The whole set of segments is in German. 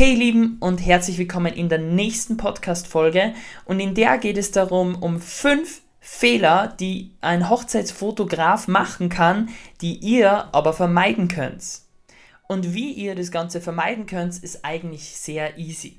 Hey Lieben und herzlich willkommen in der nächsten Podcast-Folge und in der geht es darum, um fünf Fehler, die ein Hochzeitsfotograf machen kann, die ihr aber vermeiden könnt. Und wie ihr das Ganze vermeiden könnt, ist eigentlich sehr easy.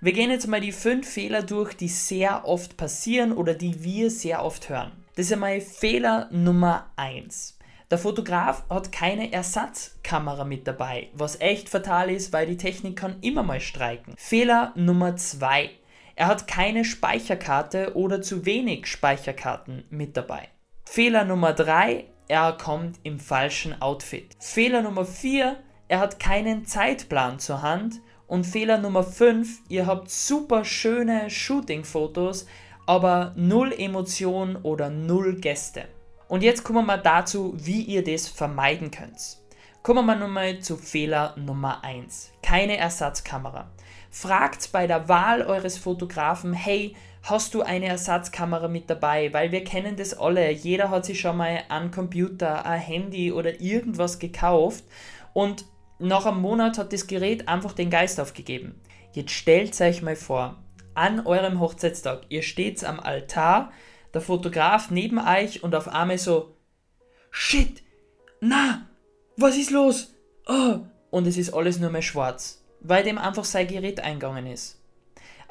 Wir gehen jetzt mal die fünf Fehler durch, die sehr oft passieren oder die wir sehr oft hören. Das ist einmal Fehler Nummer eins. Der Fotograf hat keine Ersatzkamera mit dabei, was echt fatal ist, weil die Technik kann immer mal streiken. Fehler Nummer 2. Er hat keine Speicherkarte oder zu wenig Speicherkarten mit dabei. Fehler Nummer 3. Er kommt im falschen Outfit. Fehler Nummer 4. Er hat keinen Zeitplan zur Hand. Und Fehler Nummer 5. Ihr habt super schöne Shooting-Fotos, aber null Emotion oder null Gäste. Und jetzt kommen wir dazu, wie ihr das vermeiden könnt. Kommen wir nun mal zu Fehler Nummer 1. Keine Ersatzkamera. Fragt bei der Wahl eures Fotografen, hey, hast du eine Ersatzkamera mit dabei? Weil wir kennen das alle. Jeder hat sich schon mal einen Computer, ein Handy oder irgendwas gekauft und nach einem Monat hat das Gerät einfach den Geist aufgegeben. Jetzt stellt euch mal vor, an eurem Hochzeitstag, ihr steht am Altar, der Fotograf neben euch und auf einmal so, shit, na, was ist los? Oh, und es ist alles nur mehr schwarz, weil dem einfach sein Gerät eingegangen ist.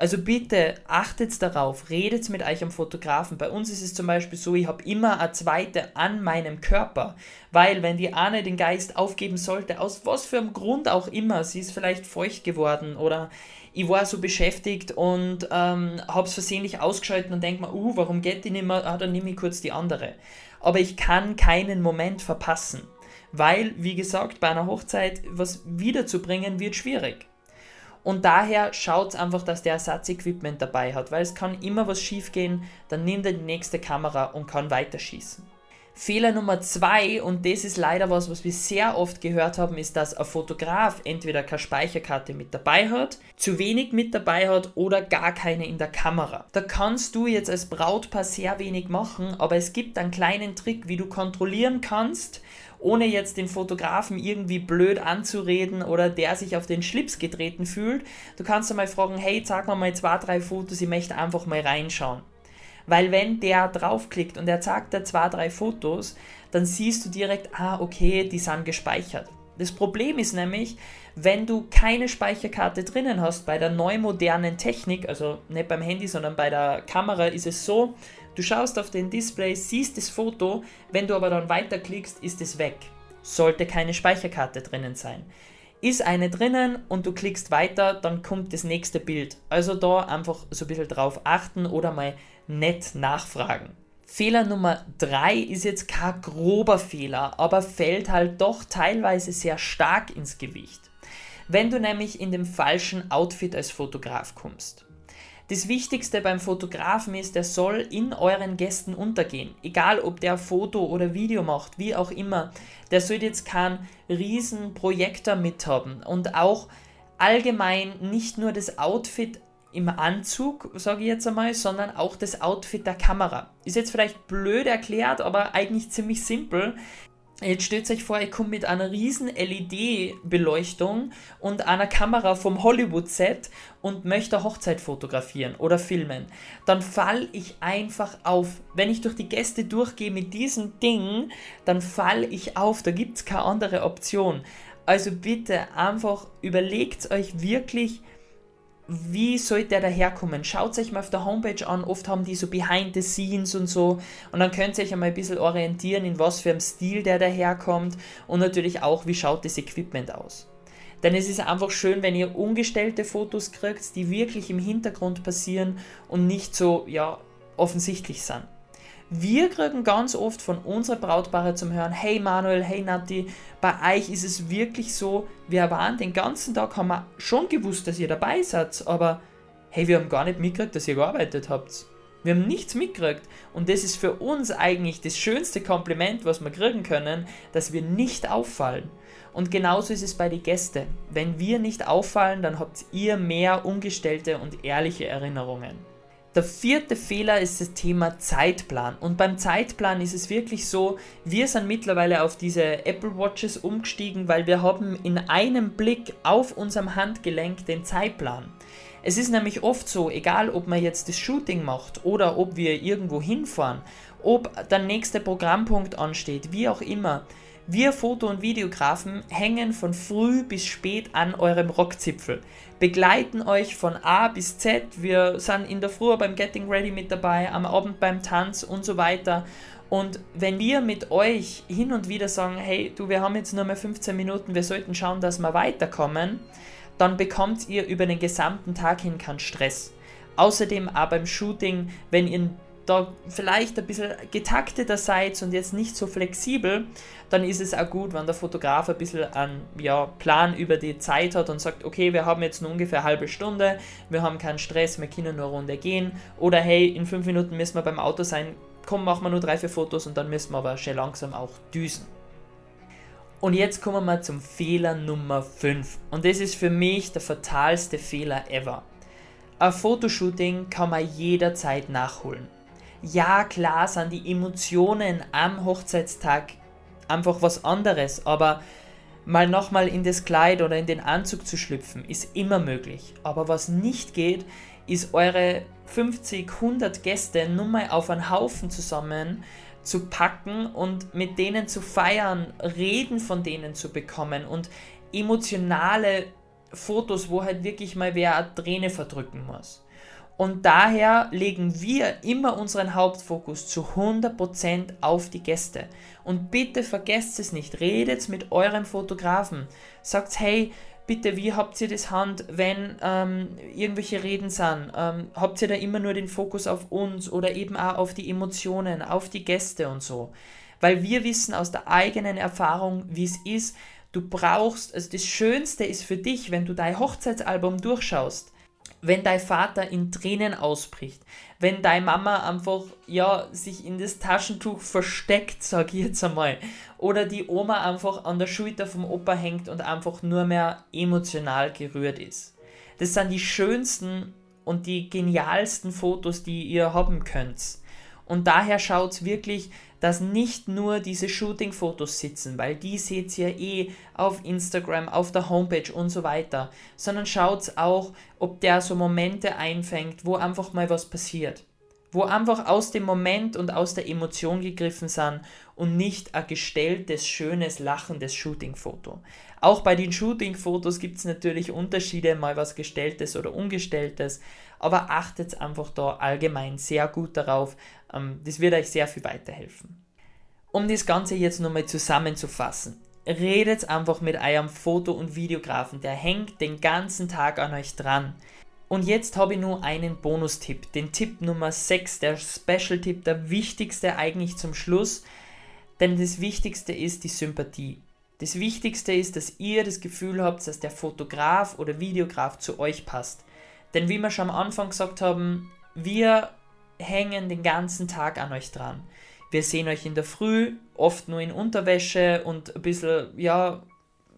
Also bitte achtet darauf, redet mit euch am Fotografen. Bei uns ist es zum Beispiel so, ich habe immer eine zweite an meinem Körper, weil wenn die eine den Geist aufgeben sollte, aus was für einem Grund auch immer, sie ist vielleicht feucht geworden oder ich war so beschäftigt und ähm, habe es versehentlich ausgeschaltet und denke mir, uh, warum geht die nicht mehr? Ah, dann nehme ich kurz die andere. Aber ich kann keinen Moment verpassen, weil, wie gesagt, bei einer Hochzeit was wiederzubringen wird schwierig. Und daher schaut einfach, dass der Ersatzequipment dabei hat, weil es kann immer was schief gehen, dann nimmt er die nächste Kamera und kann weiterschießen. Fehler Nummer zwei, und das ist leider was, was wir sehr oft gehört haben, ist, dass ein Fotograf entweder keine Speicherkarte mit dabei hat, zu wenig mit dabei hat oder gar keine in der Kamera. Da kannst du jetzt als Brautpaar sehr wenig machen, aber es gibt einen kleinen Trick, wie du kontrollieren kannst, ohne jetzt den Fotografen irgendwie blöd anzureden oder der sich auf den Schlips getreten fühlt. Du kannst einmal fragen, hey, sag mir mal zwei, drei Fotos, ich möchte einfach mal reinschauen. Weil wenn der draufklickt und er zeigt dir zwei, drei Fotos, dann siehst du direkt, ah, okay, die sind gespeichert. Das Problem ist nämlich, wenn du keine Speicherkarte drinnen hast bei der neu modernen Technik, also nicht beim Handy, sondern bei der Kamera, ist es so, du schaust auf den Display, siehst das Foto, wenn du aber dann weiterklickst, ist es weg. Sollte keine Speicherkarte drinnen sein. Ist eine drinnen und du klickst weiter, dann kommt das nächste Bild. Also da einfach so ein bisschen drauf achten oder mal nett nachfragen. Fehler Nummer 3 ist jetzt kein grober Fehler, aber fällt halt doch teilweise sehr stark ins Gewicht. Wenn du nämlich in dem falschen Outfit als Fotograf kommst. Das Wichtigste beim Fotografen ist, der soll in euren Gästen untergehen. Egal ob der Foto oder Video macht, wie auch immer. Der soll jetzt keinen riesen Projektor mithaben und auch allgemein nicht nur das Outfit im Anzug, sage ich jetzt einmal, sondern auch das Outfit der Kamera. Ist jetzt vielleicht blöd erklärt, aber eigentlich ziemlich simpel. Jetzt stellt euch vor, ich komme mit einer riesen LED-Beleuchtung und einer Kamera vom Hollywood-Set und möchte Hochzeit fotografieren oder filmen. Dann fall ich einfach auf. Wenn ich durch die Gäste durchgehe mit diesem Ding, dann fall ich auf. Da gibt es keine andere Option. Also bitte einfach überlegt euch wirklich, wie sollte der daherkommen? Schaut euch mal auf der Homepage an, oft haben die so Behind the Scenes und so und dann könnt ihr euch einmal ein bisschen orientieren, in was für einem Stil der daherkommt und natürlich auch, wie schaut das Equipment aus. Denn es ist einfach schön, wenn ihr ungestellte Fotos kriegt, die wirklich im Hintergrund passieren und nicht so, ja, offensichtlich sind. Wir kriegen ganz oft von unserer Brautpaare zum Hören, hey Manuel, hey Nati, bei euch ist es wirklich so, wir waren den ganzen Tag, haben wir schon gewusst, dass ihr dabei seid, aber hey, wir haben gar nicht mitgekriegt, dass ihr gearbeitet habt. Wir haben nichts mitgekriegt. Und das ist für uns eigentlich das schönste Kompliment, was wir kriegen können, dass wir nicht auffallen. Und genauso ist es bei den Gästen. Wenn wir nicht auffallen, dann habt ihr mehr ungestellte und ehrliche Erinnerungen. Der vierte Fehler ist das Thema Zeitplan. Und beim Zeitplan ist es wirklich so, wir sind mittlerweile auf diese Apple Watches umgestiegen, weil wir haben in einem Blick auf unserem Handgelenk den Zeitplan. Es ist nämlich oft so, egal ob man jetzt das Shooting macht oder ob wir irgendwo hinfahren, ob der nächste Programmpunkt ansteht, wie auch immer, wir Foto- und Videografen hängen von früh bis spät an eurem Rockzipfel, begleiten euch von A bis Z. Wir sind in der Früh beim Getting Ready mit dabei, am Abend beim Tanz und so weiter. Und wenn wir mit euch hin und wieder sagen, hey, du, wir haben jetzt nur mehr 15 Minuten, wir sollten schauen, dass wir weiterkommen, dann bekommt ihr über den gesamten Tag hin keinen Stress. Außerdem auch beim Shooting, wenn ihr da vielleicht ein bisschen getakteter seid und jetzt nicht so flexibel, dann ist es auch gut, wenn der Fotograf ein bisschen einen ja, Plan über die Zeit hat und sagt, okay, wir haben jetzt nur ungefähr eine halbe Stunde, wir haben keinen Stress, wir können nur eine Runde gehen oder hey, in fünf Minuten müssen wir beim Auto sein, komm, machen wir nur drei, vier Fotos und dann müssen wir aber schon langsam auch düsen. Und jetzt kommen wir zum Fehler Nummer 5 und das ist für mich der fatalste Fehler ever. Ein Fotoshooting kann man jederzeit nachholen ja, klar sind die Emotionen am Hochzeitstag einfach was anderes, aber mal nochmal in das Kleid oder in den Anzug zu schlüpfen, ist immer möglich. Aber was nicht geht, ist eure 50, 100 Gäste nur mal auf einen Haufen zusammen zu packen und mit denen zu feiern, Reden von denen zu bekommen und emotionale Fotos, wo halt wirklich mal wer eine Träne verdrücken muss. Und daher legen wir immer unseren Hauptfokus zu 100% auf die Gäste. Und bitte vergesst es nicht, redet mit eurem Fotografen. Sagt, hey, bitte, wie habt ihr das Hand, wenn ähm, irgendwelche Reden sind? Ähm, habt ihr da immer nur den Fokus auf uns oder eben auch auf die Emotionen, auf die Gäste und so? Weil wir wissen aus der eigenen Erfahrung, wie es ist. Du brauchst, also das Schönste ist für dich, wenn du dein Hochzeitsalbum durchschaust wenn dein Vater in Tränen ausbricht, wenn deine Mama einfach ja sich in das Taschentuch versteckt, sag ich jetzt einmal, oder die Oma einfach an der Schulter vom Opa hängt und einfach nur mehr emotional gerührt ist. Das sind die schönsten und die genialsten Fotos, die ihr haben könnt. Und daher schaut wirklich, dass nicht nur diese Shooting-Fotos sitzen, weil die seht ihr eh auf Instagram, auf der Homepage und so weiter, sondern schaut auch, ob der so Momente einfängt, wo einfach mal was passiert. Wo einfach aus dem Moment und aus der Emotion gegriffen sind und nicht ein gestelltes, schönes, lachendes Shooting-Foto. Auch bei den Shooting-Fotos gibt es natürlich Unterschiede, mal was gestelltes oder ungestelltes, aber achtet einfach da allgemein sehr gut darauf. Ähm, das wird euch sehr viel weiterhelfen. Um das Ganze jetzt nochmal zusammenzufassen, redet einfach mit eurem Foto- und Videografen, der hängt den ganzen Tag an euch dran. Und jetzt habe ich nur einen Bonustipp, den Tipp Nummer 6, der Special-Tipp, der wichtigste eigentlich zum Schluss, denn das Wichtigste ist die Sympathie. Das Wichtigste ist, dass ihr das Gefühl habt, dass der Fotograf oder Videograf zu euch passt. Denn wie wir schon am Anfang gesagt haben, wir hängen den ganzen Tag an euch dran. Wir sehen euch in der Früh, oft nur in Unterwäsche und ein bisschen, ja,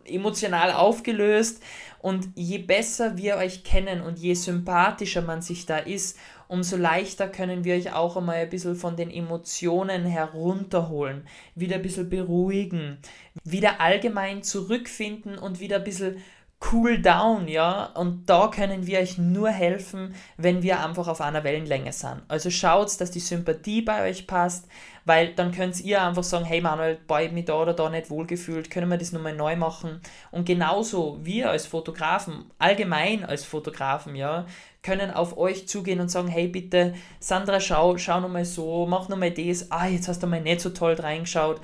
emotional aufgelöst. Und je besser wir euch kennen und je sympathischer man sich da ist, umso leichter können wir euch auch einmal ein bisschen von den Emotionen herunterholen, wieder ein bisschen beruhigen, wieder allgemein zurückfinden und wieder ein bisschen cool down, ja. Und da können wir euch nur helfen, wenn wir einfach auf einer Wellenlänge sind. Also schaut, dass die Sympathie bei euch passt, weil dann könnt ihr einfach sagen, hey Manuel, bei mir da oder da nicht wohlgefühlt, können wir das nochmal neu machen. Und genauso wir als Fotografen, allgemein als Fotografen, ja, können auf euch zugehen und sagen, hey bitte, Sandra, schau, schau nochmal so, mach nochmal das, ah, jetzt hast du mal nicht so toll reingeschaut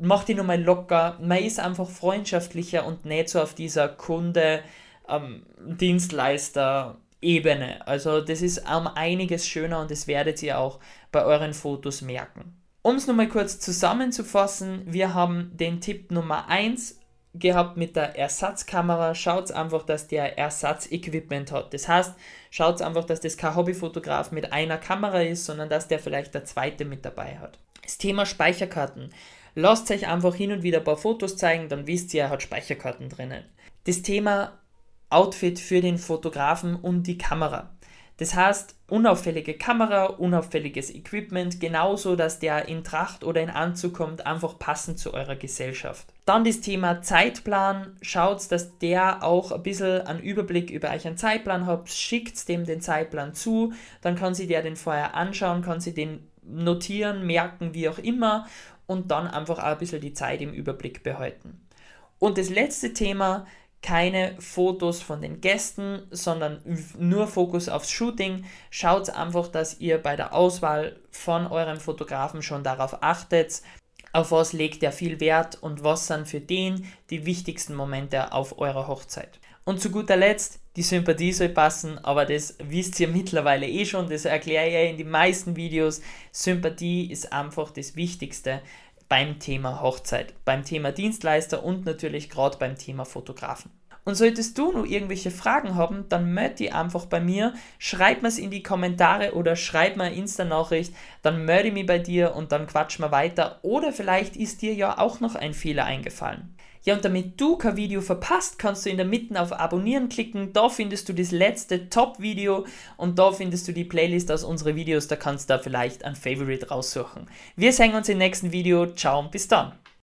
mach die nochmal locker. Man ist einfach freundschaftlicher und nicht so auf dieser Kunde, ähm, Dienstleister, Ebene. Also das ist um einiges schöner und das werdet ihr auch bei euren Fotos merken. Um es nochmal kurz zusammenzufassen, wir haben den Tipp Nummer 1 gehabt mit der Ersatzkamera. Schaut einfach, dass der Ersatzequipment hat. Das heißt, schaut einfach, dass das kein Hobbyfotograf mit einer Kamera ist, sondern dass der vielleicht der zweite mit dabei hat. Das Thema Speicherkarten. Lasst euch einfach hin und wieder ein paar Fotos zeigen, dann wisst ihr, er hat Speicherkarten drinnen. Das Thema Outfit für den Fotografen und die Kamera. Das heißt, unauffällige Kamera, unauffälliges Equipment, genauso, dass der in Tracht oder in Anzug kommt, einfach passend zu eurer Gesellschaft. Dann das Thema Zeitplan. Schaut, dass der auch ein bisschen einen Überblick über euch einen Zeitplan habt. Schickt dem den Zeitplan zu. Dann kann sie der den vorher anschauen, kann sie den notieren, merken, wie auch immer. Und dann einfach auch ein bisschen die Zeit im Überblick behalten. Und das letzte Thema, keine Fotos von den Gästen, sondern nur Fokus aufs Shooting. Schaut einfach, dass ihr bei der Auswahl von eurem Fotografen schon darauf achtet, auf was legt er viel Wert und was sind für den die wichtigsten Momente auf eurer Hochzeit. Und zu guter Letzt, die Sympathie soll passen, aber das wisst ihr mittlerweile eh schon, das erkläre ich in den meisten Videos. Sympathie ist einfach das Wichtigste beim Thema Hochzeit, beim Thema Dienstleister und natürlich gerade beim Thema Fotografen. Und solltest du noch irgendwelche Fragen haben, dann melde die einfach bei mir, schreib mir es in die Kommentare oder schreib mir eine Insta-Nachricht, dann melde mich bei dir und dann quatschen wir weiter. Oder vielleicht ist dir ja auch noch ein Fehler eingefallen. Ja, und damit du kein Video verpasst, kannst du in der Mitte auf Abonnieren klicken. Da findest du das letzte Top-Video und da findest du die Playlist aus unseren Videos. Da kannst du da vielleicht ein Favorite raussuchen. Wir sehen uns im nächsten Video. Ciao und bis dann.